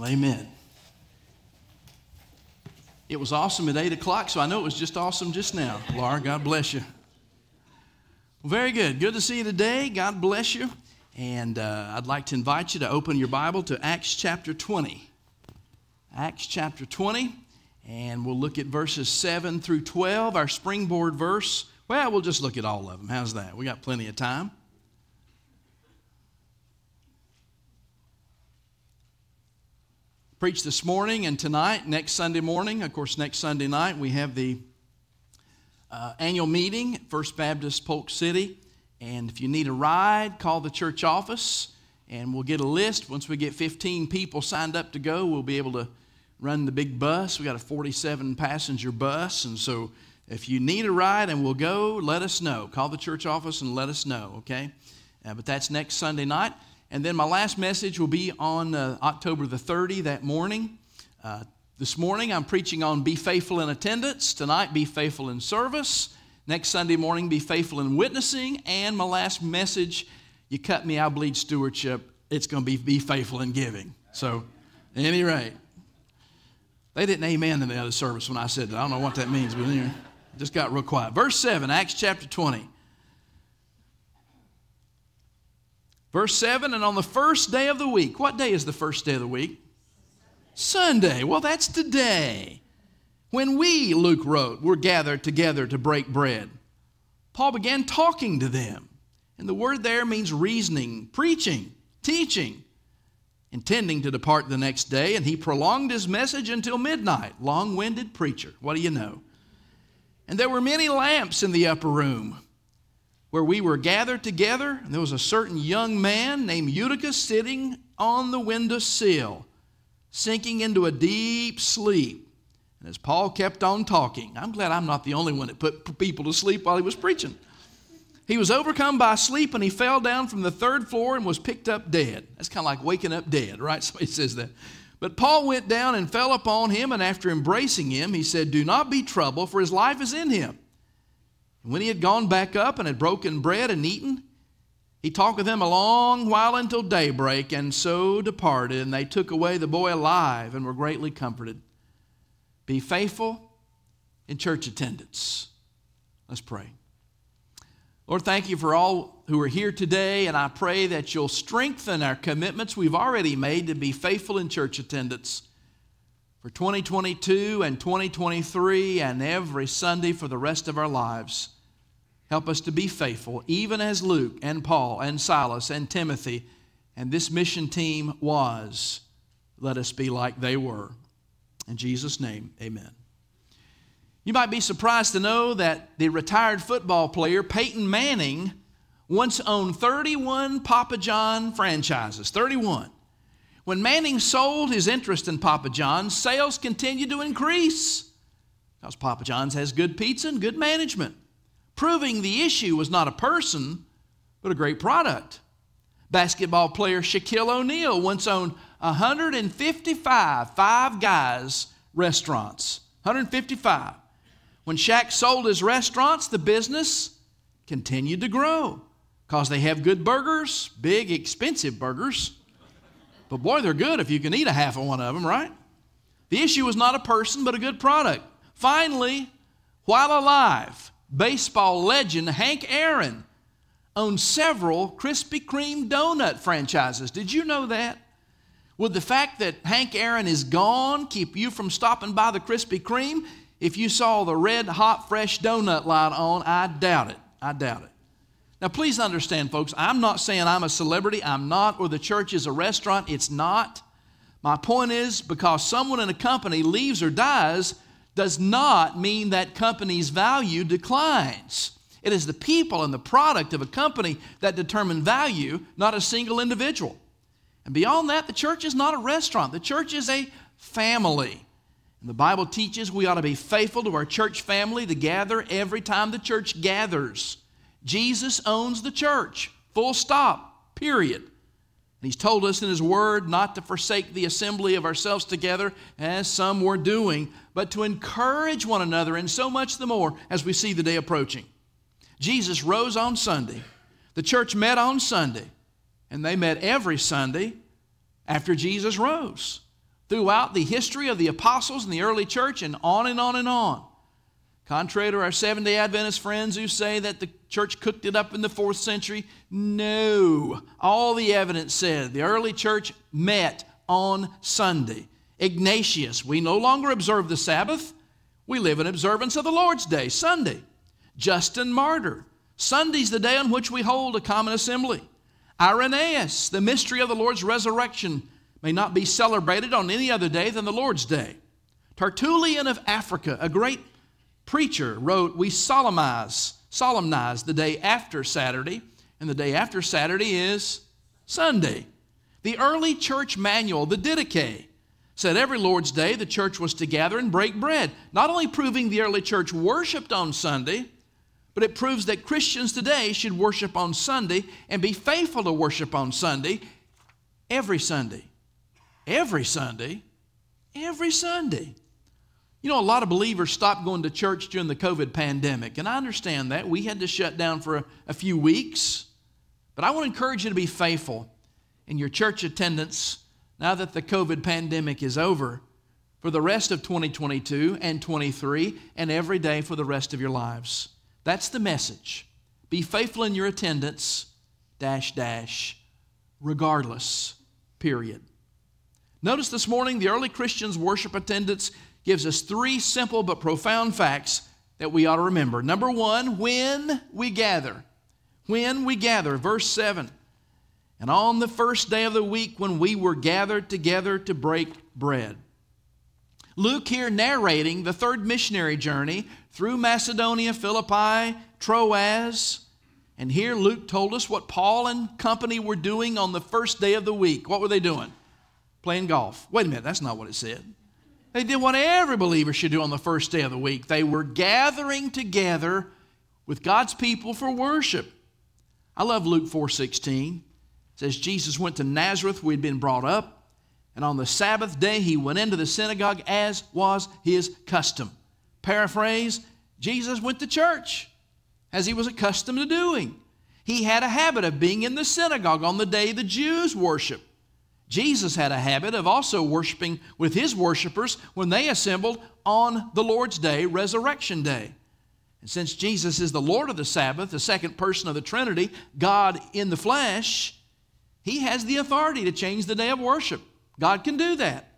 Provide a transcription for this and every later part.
Well, amen. It was awesome at 8 o'clock, so I know it was just awesome just now. Laura, God bless you. Very good. Good to see you today. God bless you. And uh, I'd like to invite you to open your Bible to Acts chapter 20. Acts chapter 20, and we'll look at verses 7 through 12, our springboard verse. Well, we'll just look at all of them. How's that? We got plenty of time. Preached this morning and tonight, next Sunday morning. Of course, next Sunday night, we have the uh, annual meeting at First Baptist Polk City. And if you need a ride, call the church office and we'll get a list. Once we get 15 people signed up to go, we'll be able to run the big bus. We got a 47 passenger bus. And so if you need a ride and we'll go, let us know. Call the church office and let us know, okay? Uh, but that's next Sunday night. And then my last message will be on uh, October the 30 that morning. Uh, this morning I'm preaching on be faithful in attendance. Tonight, be faithful in service. Next Sunday morning, be faithful in witnessing. And my last message, you cut me, I'll bleed stewardship. It's going to be be faithful in giving. So, at any rate, they didn't amen in the other service when I said that. I don't know what that means, but anyway, just got real quiet. Verse 7, Acts chapter 20. Verse 7 And on the first day of the week, what day is the first day of the week? Sunday. Well, that's today. When we, Luke wrote, were gathered together to break bread, Paul began talking to them. And the word there means reasoning, preaching, teaching, intending to depart the next day. And he prolonged his message until midnight. Long winded preacher. What do you know? And there were many lamps in the upper room where we were gathered together, and there was a certain young man named Eutychus sitting on the window sill, sinking into a deep sleep. And as Paul kept on talking, I'm glad I'm not the only one that put people to sleep while he was preaching. He was overcome by sleep and he fell down from the third floor and was picked up dead. That's kind of like waking up dead, right? So he says that. But Paul went down and fell upon him, and after embracing him, he said, Do not be troubled, for his life is in him. And when he had gone back up and had broken bread and eaten, he talked with them a long while until daybreak, and so departed. And they took away the boy alive and were greatly comforted. Be faithful in church attendance. Let's pray. Lord, thank you for all who are here today, and I pray that you'll strengthen our commitments we've already made to be faithful in church attendance for 2022 and 2023 and every Sunday for the rest of our lives. Help us to be faithful, even as Luke and Paul and Silas and Timothy and this mission team was. Let us be like they were. In Jesus' name, amen. You might be surprised to know that the retired football player Peyton Manning once owned 31 Papa John franchises. 31. When Manning sold his interest in Papa John's, sales continued to increase because Papa John's has good pizza and good management, proving the issue was not a person, but a great product. Basketball player Shaquille O'Neal once owned 155 Five Guys restaurants. 155. When Shaq sold his restaurants, the business continued to grow because they have good burgers, big, expensive burgers but boy, they're good if you can eat a half of one of them, right? The issue was not a person, but a good product. Finally, while alive, baseball legend Hank Aaron owned several Krispy Kreme donut franchises. Did you know that? Would the fact that Hank Aaron is gone keep you from stopping by the Krispy Kreme? If you saw the red hot fresh donut light on, I doubt it. I doubt it. Now, please understand, folks, I'm not saying I'm a celebrity. I'm not, or the church is a restaurant. It's not. My point is because someone in a company leaves or dies does not mean that company's value declines. It is the people and the product of a company that determine value, not a single individual. And beyond that, the church is not a restaurant, the church is a family. And the Bible teaches we ought to be faithful to our church family to gather every time the church gathers. Jesus owns the church, full stop, period. And he's told us in his word not to forsake the assembly of ourselves together, as some were doing, but to encourage one another, and so much the more as we see the day approaching. Jesus rose on Sunday. The church met on Sunday, and they met every Sunday after Jesus rose. throughout the history of the apostles and the early church, and on and on and on. Contrary to our Seventh day Adventist friends who say that the church cooked it up in the fourth century, no. All the evidence said the early church met on Sunday. Ignatius, we no longer observe the Sabbath, we live in observance of the Lord's Day, Sunday. Justin Martyr, Sunday's the day on which we hold a common assembly. Irenaeus, the mystery of the Lord's resurrection may not be celebrated on any other day than the Lord's Day. Tertullian of Africa, a great preacher, wrote, We solemnize, solemnize the day after Saturday, and the day after Saturday is Sunday. The early church manual, the Didache, said every Lord's Day the church was to gather and break bread, not only proving the early church worshiped on Sunday, but it proves that Christians today should worship on Sunday and be faithful to worship on Sunday every Sunday. Every Sunday. Every Sunday. You know, a lot of believers stopped going to church during the COVID pandemic, and I understand that. We had to shut down for a, a few weeks. But I want to encourage you to be faithful in your church attendance now that the COVID pandemic is over for the rest of 2022 and 23 and every day for the rest of your lives. That's the message. Be faithful in your attendance, dash, dash, regardless, period. Notice this morning the early Christians' worship attendance gives us three simple but profound facts that we ought to remember. Number one, when we gather. When we gather, verse 7. And on the first day of the week, when we were gathered together to break bread. Luke here narrating the third missionary journey through Macedonia, Philippi, Troas. And here Luke told us what Paul and company were doing on the first day of the week. What were they doing? Playing golf. Wait a minute, that's not what it said. They did what every believer should do on the first day of the week. They were gathering together with God's people for worship. I love Luke 4:16. It says Jesus went to Nazareth, where he'd been brought up, and on the Sabbath day he went into the synagogue as was his custom. Paraphrase, Jesus went to church as he was accustomed to doing. He had a habit of being in the synagogue on the day the Jews worship. Jesus had a habit of also worshiping with his worshipers when they assembled on the Lord's day, Resurrection Day. And since Jesus is the Lord of the Sabbath, the second person of the Trinity, God in the flesh, he has the authority to change the day of worship. God can do that.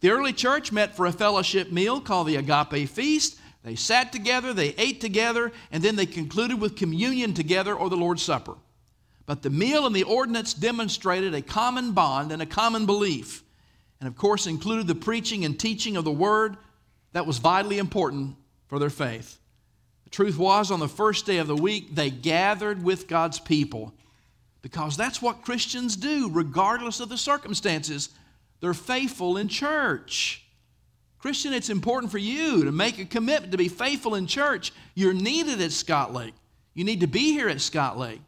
The early church met for a fellowship meal called the Agape Feast. They sat together, they ate together, and then they concluded with communion together or the Lord's Supper. But the meal and the ordinance demonstrated a common bond and a common belief, and of course included the preaching and teaching of the Word that was vitally important for their faith. The truth was, on the first day of the week, they gathered with God's people because that's what Christians do, regardless of the circumstances. They're faithful in church. Christian, it's important for you to make a commitment to be faithful in church. You're needed at Scott Lake. You need to be here at Scott Lake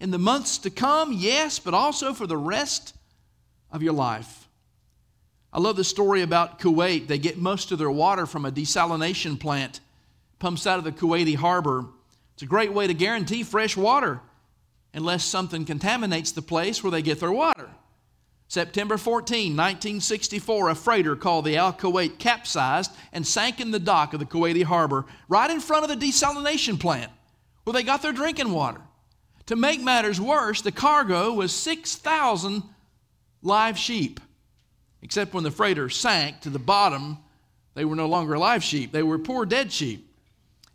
in the months to come, yes, but also for the rest of your life. I love the story about Kuwait. They get most of their water from a desalination plant, pumps out of the Kuwaiti harbor. It's a great way to guarantee fresh water unless something contaminates the place where they get their water. September 14, 1964, a freighter called the Al Kuwait capsized and sank in the dock of the Kuwaiti harbor right in front of the desalination plant where they got their drinking water. To make matters worse, the cargo was 6,000 live sheep. Except when the freighter sank to the bottom, they were no longer live sheep, they were poor dead sheep.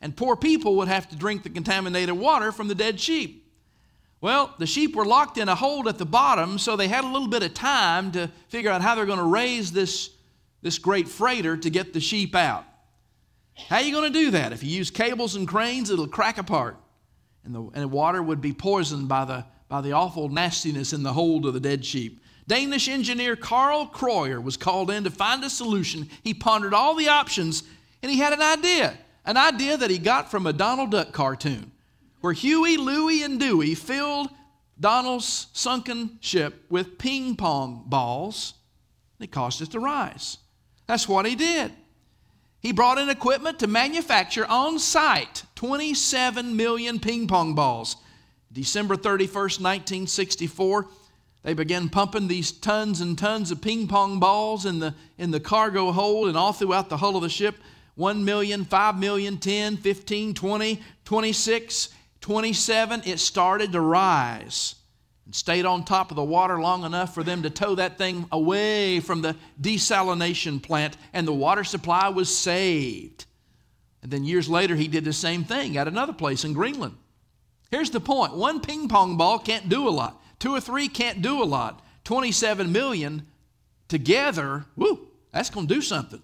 And poor people would have to drink the contaminated water from the dead sheep. Well, the sheep were locked in a hold at the bottom, so they had a little bit of time to figure out how they're going to raise this, this great freighter to get the sheep out. How are you going to do that? If you use cables and cranes, it'll crack apart and the, and water would be poisoned by the, by the awful nastiness in the hold of the dead sheep. Danish engineer Karl Krøyer was called in to find a solution. He pondered all the options and he had an idea, an idea that he got from a Donald Duck cartoon, where Huey, Louie, and Dewey filled Donald's sunken ship with ping pong balls. They caused it to rise. That's what he did. He brought in equipment to manufacture on site 27 million ping pong balls. December 31st, 1964, They began pumping these tons and tons of ping pong balls in the, in the cargo hold and all throughout the hull of the ship 1 million, 5 million, 10, 15, 20, 26, 27. It started to rise and stayed on top of the water long enough for them to tow that thing away from the desalination plant, and the water supply was saved. And then years later, he did the same thing at another place in Greenland. Here's the point one ping pong ball can't do a lot. Two or three can't do a lot. 27 million together, whoo, that's going to do something.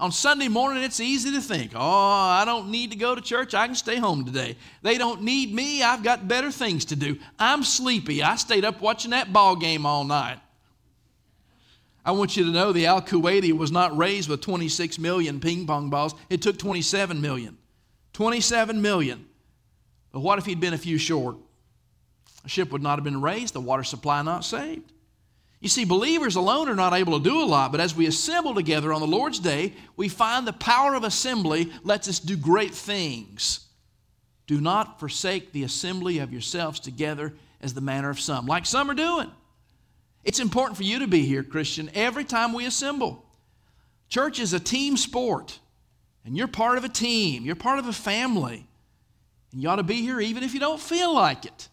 On Sunday morning, it's easy to think, oh, I don't need to go to church. I can stay home today. They don't need me. I've got better things to do. I'm sleepy. I stayed up watching that ball game all night. I want you to know the Al Kuwaiti was not raised with 26 million ping pong balls. It took 27 million. 27 million. But what if he'd been a few short? A ship would not have been raised, the water supply not saved. You see, believers alone are not able to do a lot, but as we assemble together on the Lord's day, we find the power of assembly lets us do great things. Do not forsake the assembly of yourselves together as the manner of some, like some are doing. It's important for you to be here, Christian, every time we assemble. Church is a team sport, and you're part of a team, you're part of a family, and you ought to be here even if you don't feel like it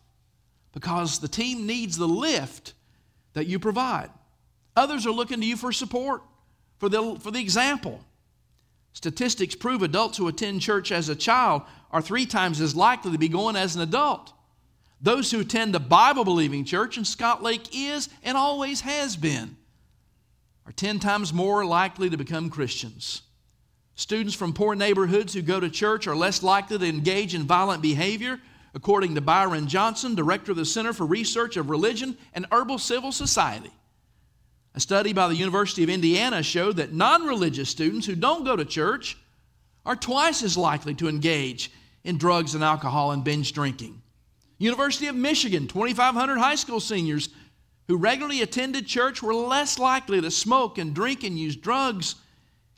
because the team needs the lift that you provide. Others are looking to you for support, for the, for the example. Statistics prove adults who attend church as a child are three times as likely to be going as an adult. Those who attend a Bible believing church, and Scott Lake is and always has been, are 10 times more likely to become Christians. Students from poor neighborhoods who go to church are less likely to engage in violent behavior according to Byron Johnson, director of the Center for Research of Religion and Urban Civil Society. A study by the University of Indiana showed that non religious students who don't go to church are twice as likely to engage in drugs and alcohol and binge drinking. University of Michigan, 2,500 high school seniors who regularly attended church were less likely to smoke and drink and use drugs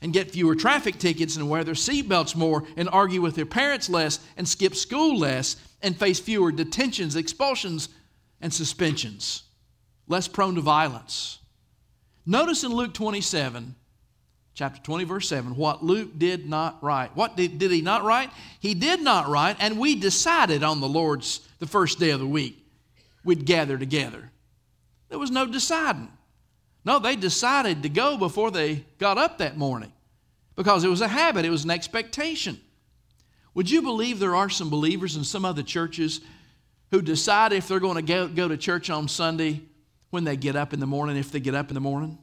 and get fewer traffic tickets and wear their seatbelts more and argue with their parents less and skip school less and face fewer detentions, expulsions, and suspensions, less prone to violence. Notice in Luke 27, chapter 20, verse 7, what Luke did not write. What did, did he not write? He did not write, and we decided on the Lord's, the first day of the week, we'd gather together. There was no deciding. No, they decided to go before they got up that morning because it was a habit, it was an expectation. Would you believe there are some believers in some other churches who decide if they're going to go, go to church on Sunday when they get up in the morning, if they get up in the morning?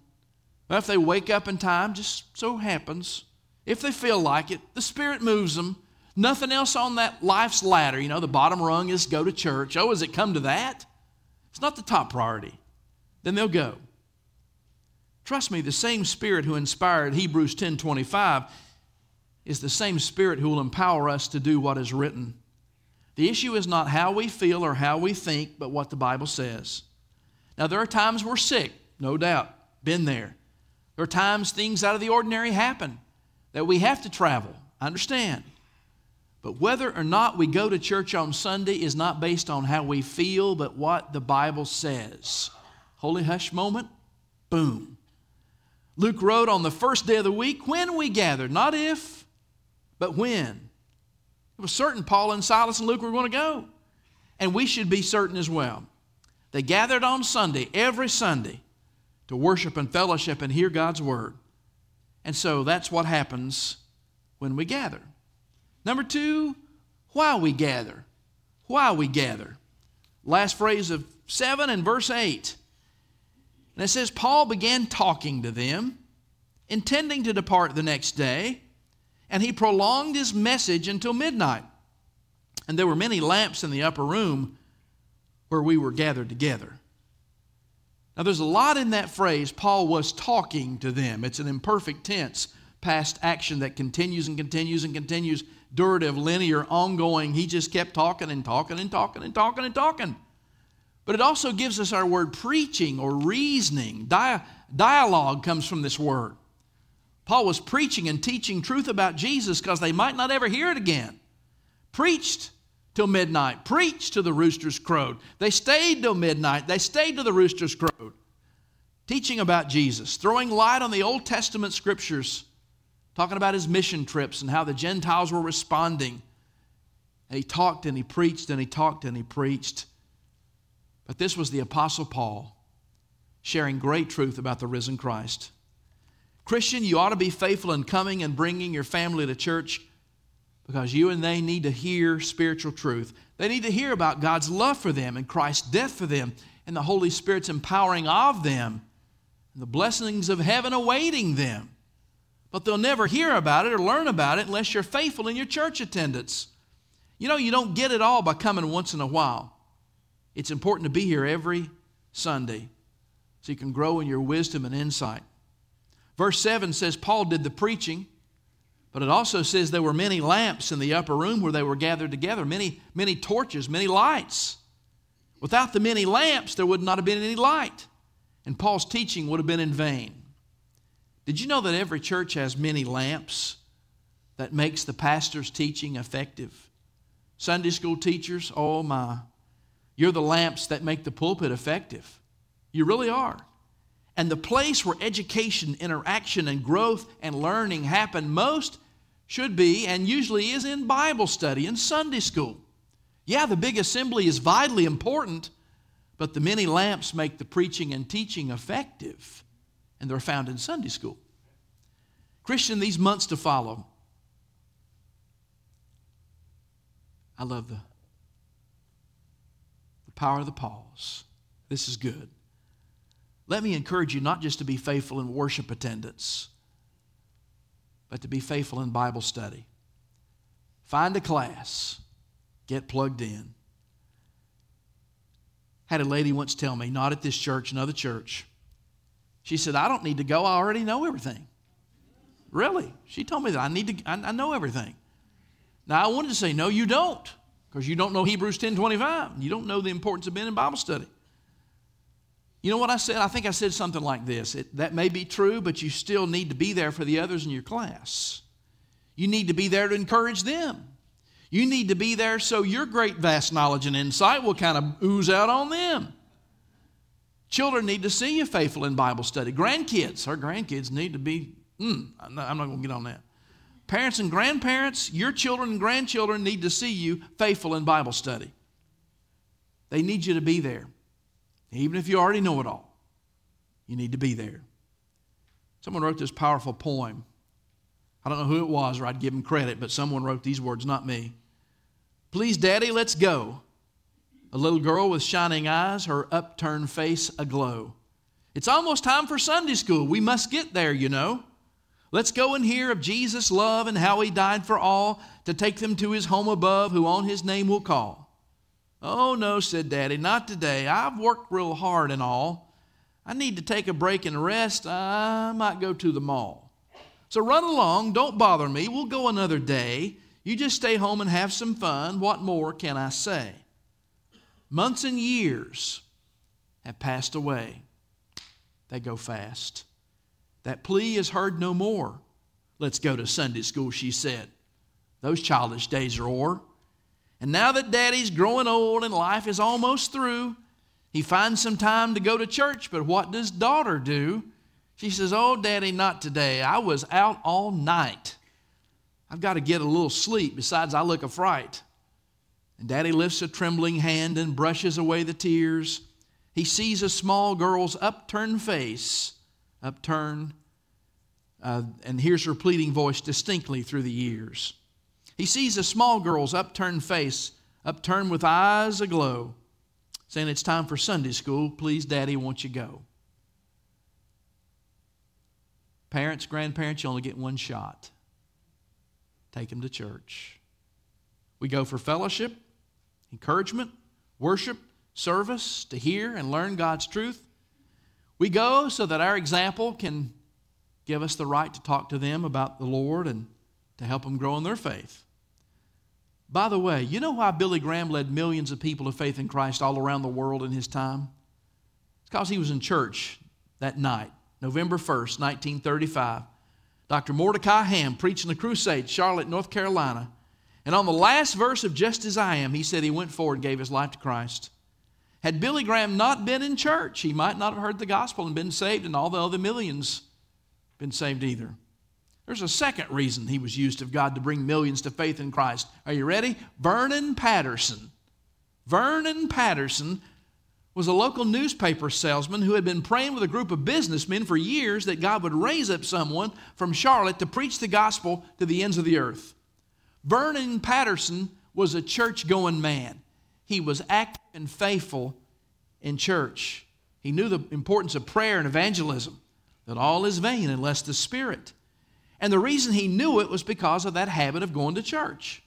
Well, if they wake up in time, just so happens, if they feel like it, the Spirit moves them. Nothing else on that life's ladder. You know, the bottom rung is go to church. Oh, has it come to that? It's not the top priority. Then they'll go. Trust me, the same Spirit who inspired Hebrews 10:25 is the same Spirit who will empower us to do what is written. The issue is not how we feel or how we think, but what the Bible says. Now, there are times we're sick, no doubt, been there. There are times things out of the ordinary happen that we have to travel. I understand. But whether or not we go to church on Sunday is not based on how we feel, but what the Bible says. Holy hush moment, boom. Luke wrote on the first day of the week when we gathered, not if, but when? It was certain Paul and Silas and Luke were going to go. And we should be certain as well. They gathered on Sunday, every Sunday, to worship and fellowship and hear God's word. And so that's what happens when we gather. Number two, why we gather. Why we gather. Last phrase of 7 and verse 8. And it says, Paul began talking to them, intending to depart the next day and he prolonged his message until midnight. And there were many lamps in the upper room where we were gathered together. Now, there's a lot in that phrase, Paul was talking to them. It's an imperfect tense, past action that continues and continues and continues, durative, linear, ongoing. He just kept talking and talking and talking and talking and talking. But it also gives us our word preaching or reasoning. dialogue comes from this word. Paul was preaching and teaching truth about Jesus because they might not ever hear it again. Preached till midnight, preached till the roosters crowed. They stayed till midnight, they stayed till the roosters crowed, teaching about Jesus, throwing light on the Old Testament scriptures, talking about his mission trips and how the Gentiles were responding. And he talked and he preached and he talked and he preached. But this was the Apostle Paul sharing great truth about the risen Christ. Christian, you ought to be faithful in coming and bringing your family to church because you and they need to hear spiritual truth. They need to hear about God's love for them and Christ's death for them and the Holy Spirit's empowering of them and the blessings of heaven awaiting them. But they'll never hear about it or learn about it unless you're faithful in your church attendance. You know, you don't get it all by coming once in a while. It's important to be here every Sunday so you can grow in your wisdom and insight. Verse 7 says Paul did the preaching, but it also says there were many lamps in the upper room where they were gathered together, many, many torches, many lights. Without the many lamps, there would not have been any light, and Paul's teaching would have been in vain. Did you know that every church has many lamps that makes the pastor's teaching effective? Sunday school teachers, oh my, you're the lamps that make the pulpit effective. You really are. And the place where education, interaction, and growth and learning happen most should be and usually is in Bible study and Sunday school. Yeah, the big assembly is vitally important, but the many lamps make the preaching and teaching effective, and they're found in Sunday school. Christian, these months to follow, I love the, power of the pause. This is good. Let me encourage you not just to be faithful in worship attendance, but to be faithful in Bible study. Find a class, get plugged in. Had a lady once tell me, not at this church, another church. She said, I don't need to go, I already know everything. Really? She told me that I need to, I, I know everything. Now I wanted to say, no, you don't, because you don't know Hebrews 10 25. You don't know the importance of being in Bible study. You know what I said? I think I said something like this. It, that may be true, but you still need to be there for the others in your class. You need to be there to encourage them. You need to be there so your great vast knowledge and insight will kind of ooze out on them. Children need to see you faithful in Bible study. Grandkids, our grandkids need to be, mm, I'm not, not going to get on that. Parents and grandparents, your children and grandchildren need to see you faithful in Bible study. They need you to be there. Even if you already know it all, you need to be there. Someone wrote this powerful poem. I don't know who it was, or I'd give him credit, but someone wrote these words, not me. Please, Daddy, let's go. A little girl with shining eyes, her upturned face aglow. It's almost time for Sunday school. We must get there, you know. Let's go and hear of Jesus' love and how he died for all to take them to his home above, who on his name will call. Oh, no, said Daddy, not today. I've worked real hard and all. I need to take a break and rest. I might go to the mall. So run along. Don't bother me. We'll go another day. You just stay home and have some fun. What more can I say? Months and years have passed away. They go fast. That plea is heard no more. Let's go to Sunday school, she said. Those childish days are o'er. And now that daddy's growing old and life is almost through, he finds some time to go to church. But what does daughter do? She says, Oh, daddy, not today. I was out all night. I've got to get a little sleep. Besides, I look a fright. And daddy lifts a trembling hand and brushes away the tears. He sees a small girl's upturned face, upturned, uh, and hears her pleading voice distinctly through the years. He sees a small girl's upturned face, upturned with eyes aglow, saying, It's time for Sunday school. Please, Daddy, won't you go? Parents, grandparents, you only get one shot. Take them to church. We go for fellowship, encouragement, worship, service, to hear and learn God's truth. We go so that our example can give us the right to talk to them about the Lord and to help them grow in their faith. By the way, you know why Billy Graham led millions of people to faith in Christ all around the world in his time? It's because he was in church that night, November 1st, 1935. Dr. Mordecai Ham preaching the crusade, Charlotte, North Carolina. And on the last verse of Just As I Am, he said he went forward and gave his life to Christ. Had Billy Graham not been in church, he might not have heard the gospel and been saved, and all the other millions been saved either. There's a second reason he was used of God to bring millions to faith in Christ. Are you ready? Vernon Patterson. Vernon Patterson was a local newspaper salesman who had been praying with a group of businessmen for years that God would raise up someone from Charlotte to preach the gospel to the ends of the earth. Vernon Patterson was a church going man. He was active and faithful in church. He knew the importance of prayer and evangelism, that all is vain unless the Spirit. And the reason he knew it was because of that habit of going to church.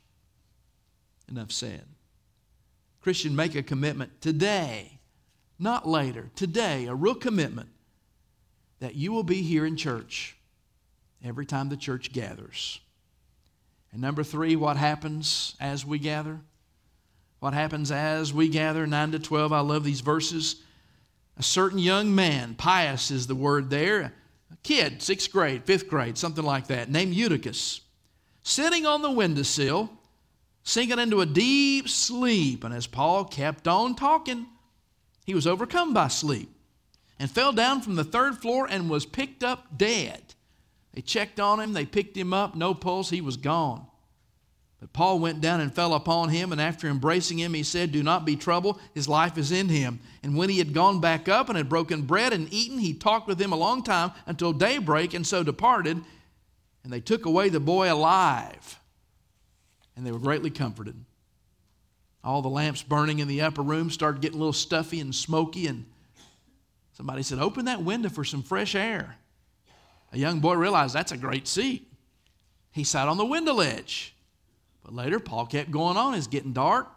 Enough said. Christian, make a commitment today, not later, today, a real commitment that you will be here in church every time the church gathers. And number three, what happens as we gather? What happens as we gather? 9 to 12, I love these verses. A certain young man, pais is the word there, a kid, sixth grade, fifth grade, something like that, named Eutychus, sitting on the windowsill, sinking into a deep sleep. And as Paul kept on talking, he was overcome by sleep and fell down from the third floor and was picked up dead. They checked on him, they picked him up, no pulse, he was gone. Paul went down and fell upon him, and after embracing him, he said, Do not be troubled, his life is in him. And when he had gone back up and had broken bread and eaten, he talked with him a long time until daybreak, and so departed. And they took away the boy alive, and they were greatly comforted. All the lamps burning in the upper room started getting a little stuffy and smoky, and somebody said, Open that window for some fresh air. A young boy realized that's a great seat. He sat on the window ledge. But later, Paul kept going on. It's getting dark.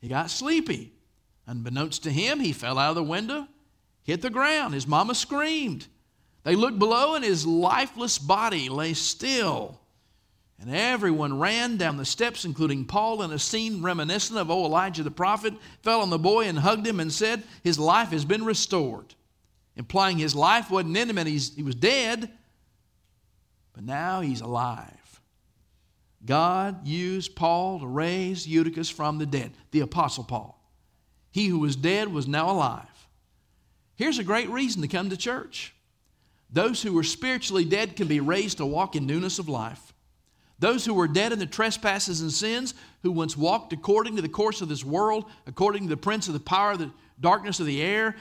He got sleepy. Unbeknownst to him, he fell out of the window, hit the ground. His mama screamed. They looked below, and his lifeless body lay still. And everyone ran down the steps, including Paul, in a scene reminiscent of old Elijah the prophet, fell on the boy and hugged him and said, His life has been restored. Implying his life wasn't in him and he was dead, but now he's alive. God used Paul to raise Eutychus from the dead, the Apostle Paul. He who was dead was now alive. Here's a great reason to come to church. Those who were spiritually dead can be raised to walk in newness of life. Those who were dead in the trespasses and sins, who once walked according to the course of this world, according to the prince of the power of the darkness of the air,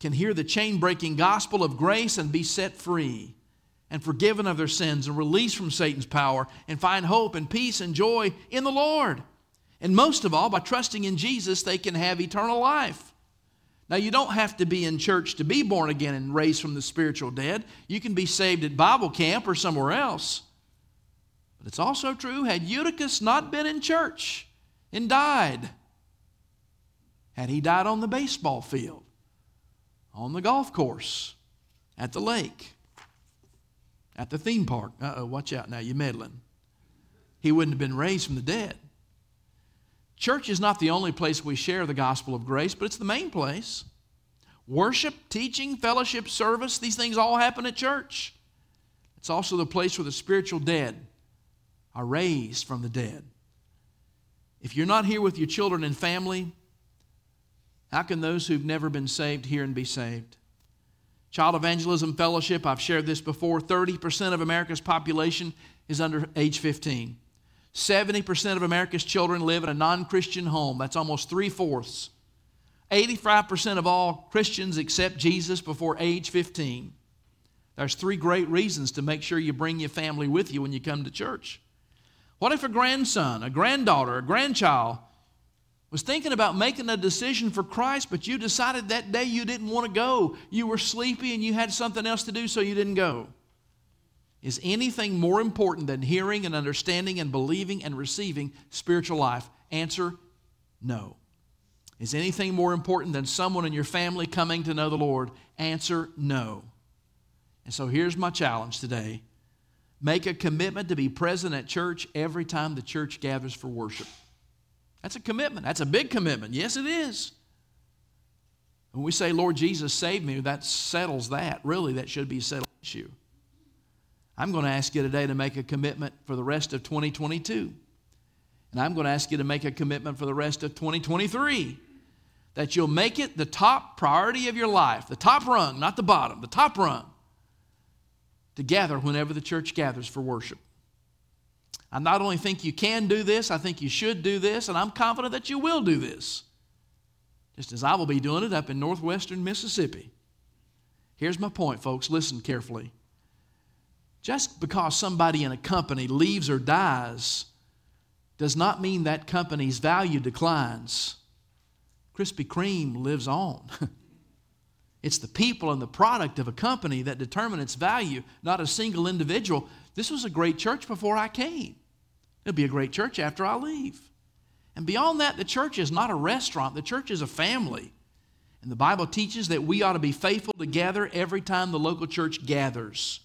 can hear the chain breaking gospel of grace and be set free and forgiven of their sins and released from Satan's power and find hope and peace and joy in the Lord. And most of all, by trusting in Jesus, they can have eternal life. Now, you don't have to be in church to be born again and raised from the spiritual dead. You can be saved at Bible camp or somewhere else. But it's also true, had Eutychus not been in church and died, had he died on the baseball field, on the golf course, at the lake, at the theme park. Uh oh, watch out now, you're meddling. He wouldn't have been raised from the dead. Church is not the only place we share the gospel of grace, but it's the main place. Worship, teaching, fellowship, service, these things all happen at church. It's also the place where the spiritual dead are raised from the dead. If you're not here with your children and family, how can those who've never been saved hear and be saved? Child Evangelism Fellowship, I've shared this before, 30% of America's population is under age 15. 70% of America's children live in a non Christian home. That's almost three fourths. 85% of all Christians accept Jesus before age 15. There's three great reasons to make sure you bring your family with you when you come to church. What if a grandson, a granddaughter, a grandchild was thinking about making a decision for Christ, but you decided that day you didn't want to go. You were sleepy and you had something else to do, so you didn't go. Is anything more important than hearing and understanding and believing and receiving spiritual life? Answer no. Is anything more important than someone in your family coming to know the Lord? Answer no. And so here's my challenge today make a commitment to be present at church every time the church gathers for worship. That's a commitment. That's a big commitment. Yes, it is. When we say, Lord Jesus, save me, that settles that. Really, that should be a settled issue. I'm going to ask you today to make a commitment for the rest of 2022. And I'm going to ask you to make a commitment for the rest of 2023 that you'll make it the top priority of your life, the top rung, not the bottom, the top rung, to gather whenever the church gathers for worship. I not only think you can do this, I think you should do this, and I'm confident that you will do this, just as I will be doing it up in northwestern Mississippi. Here's my point, folks. Listen carefully. Just because somebody in a company leaves or dies does not mean that company's value declines. Krispy Kreme lives on. it's the people and the product of a company that determine its value, not a single individual. This was a great church before I came. It'll be a great church after I leave. And beyond that, the church is not a restaurant, the church is a family. And the Bible teaches that we ought to be faithful to gather every time the local church gathers.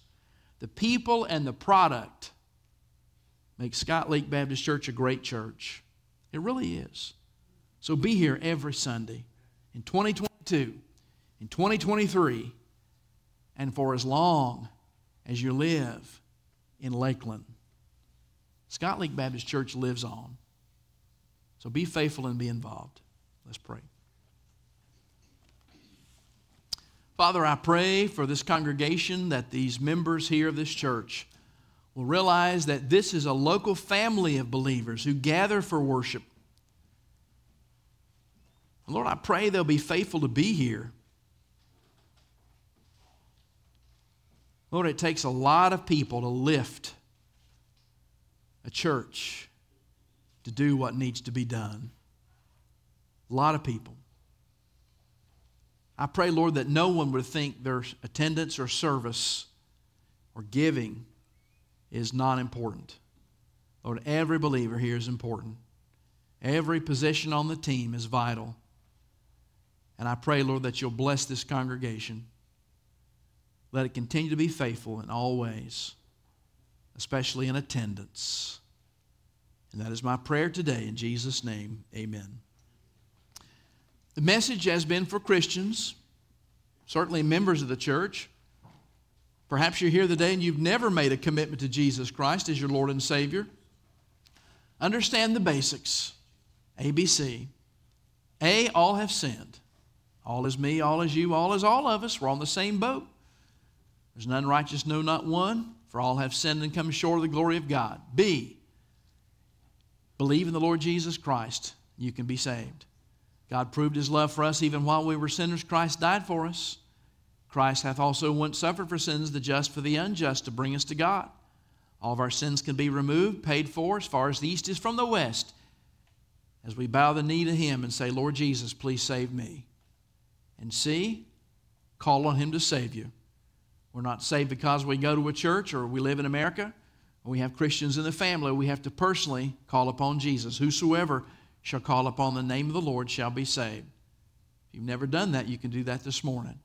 The people and the product make Scott Lake Baptist Church a great church. It really is. So be here every Sunday in 2022, in 2023, and for as long as you live in Lakeland. Scott Lake Baptist Church lives on. So be faithful and be involved. Let's pray. Father, I pray for this congregation that these members here of this church will realize that this is a local family of believers who gather for worship. Lord, I pray they'll be faithful to be here. Lord, it takes a lot of people to lift a church to do what needs to be done. A lot of people. I pray, Lord, that no one would think their attendance or service or giving is not important. Lord, every believer here is important. Every position on the team is vital. And I pray, Lord, that you'll bless this congregation. Let it continue to be faithful in all ways, especially in attendance. And that is my prayer today. In Jesus' name, amen. The message has been for Christians, certainly members of the church. Perhaps you're here today and you've never made a commitment to Jesus Christ as your Lord and Savior. Understand the basics ABC. A, all have sinned. All is me, all is you, all is all of us. We're on the same boat. There's none righteous, no, not one, for all have sinned and come short of the glory of God. B, believe in the Lord Jesus Christ, you can be saved. God proved his love for us even while we were sinners. Christ died for us. Christ hath also once suffered for sins, the just for the unjust, to bring us to God. All of our sins can be removed, paid for, as far as the east is from the west, as we bow the knee to him and say, Lord Jesus, please save me. And see, call on him to save you. We're not saved because we go to a church or we live in America. We have Christians in the family. We have to personally call upon Jesus. Whosoever shall call upon the name of the Lord shall be saved. If you've never done that, you can do that this morning.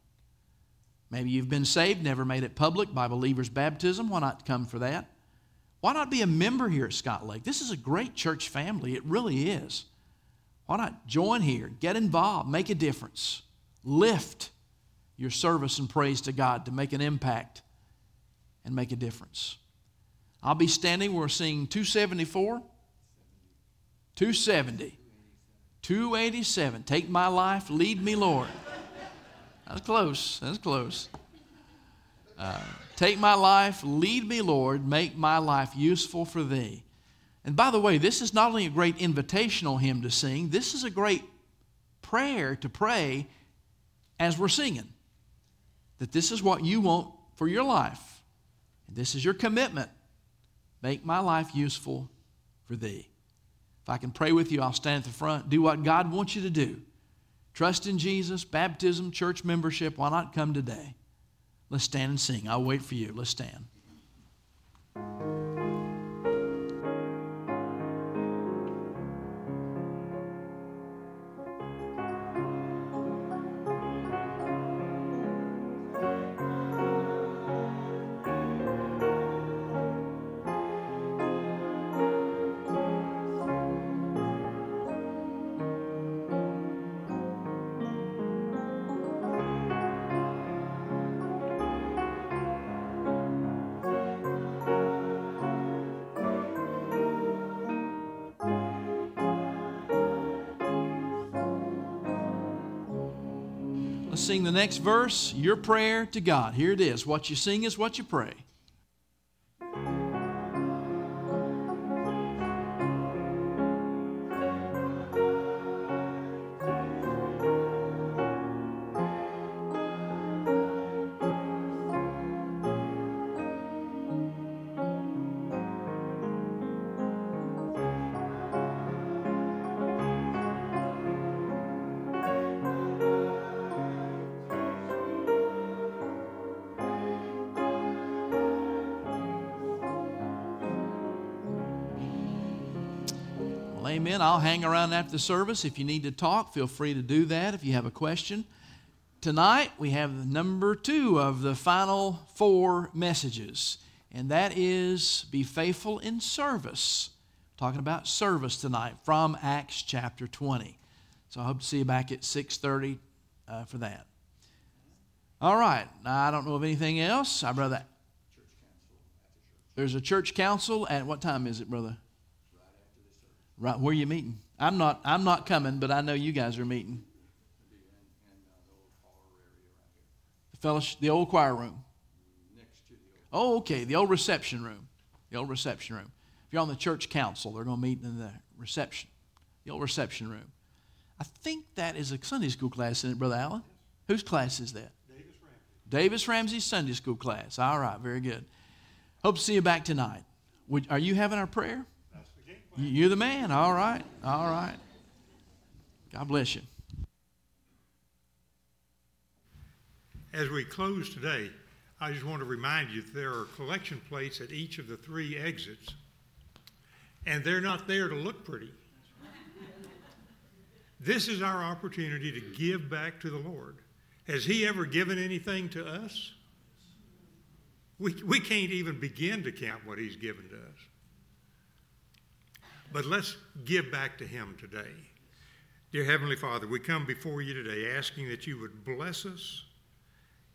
Maybe you've been saved, never made it public by believer's baptism. Why not come for that? Why not be a member here at Scott Lake? This is a great church family. It really is. Why not join here, get involved, make a difference, lift your service and praise to God to make an impact and make a difference. I'll be standing, we're seeing 274. 270. 287. Take my life, lead me, Lord. That's close. That's close. Uh, take my life, lead me, Lord, make my life useful for thee. And by the way, this is not only a great invitational hymn to sing, this is a great prayer to pray as we're singing. That this is what you want for your life. And this is your commitment. Make my life useful for thee. If I can pray with you, I'll stand at the front. Do what God wants you to do. Trust in Jesus, baptism, church membership. Why not come today? Let's stand and sing. I'll wait for you. Let's stand. Sing the next verse, your prayer to God. Here it is. What you sing is what you pray. I'll hang around after the service. If you need to talk, feel free to do that if you have a question. Tonight, we have number two of the final four messages, and that is be faithful in service. Talking about service tonight from Acts chapter 20. So I hope to see you back at 6.30 uh, for that. All right. Now, I don't know of anything else. I brother. There's a church council at what time is it, brother? Right, where you meeting? I'm not. I'm not coming, but I know you guys are meeting. The fellowship, the old choir room. Oh, okay. The old reception room. The old reception room. If you're on the church council, they're going to meet in the reception, the old reception room. I think that is a Sunday school class, isn't it, Brother Allen? Whose class is that? Davis Ramsey. Davis Ramsey's Sunday school class. All right, very good. Hope to see you back tonight. Would, are you having our prayer? You're the man. All right. All right. God bless you. As we close today, I just want to remind you that there are collection plates at each of the three exits, and they're not there to look pretty. This is our opportunity to give back to the Lord. Has He ever given anything to us? We, we can't even begin to count what He's given to us. But let's give back to Him today. Dear Heavenly Father, we come before you today asking that you would bless us,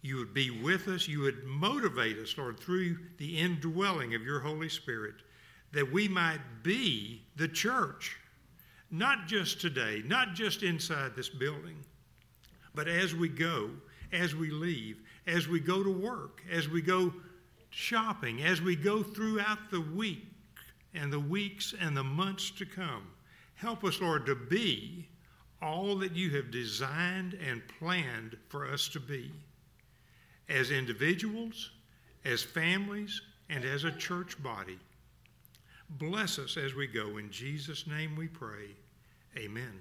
you would be with us, you would motivate us, Lord, through the indwelling of your Holy Spirit, that we might be the church, not just today, not just inside this building, but as we go, as we leave, as we go to work, as we go shopping, as we go throughout the week and the weeks and the months to come. Help us, Lord, to be all that you have designed and planned for us to be as individuals, as families, and as a church body. Bless us as we go. In Jesus' name we pray. Amen.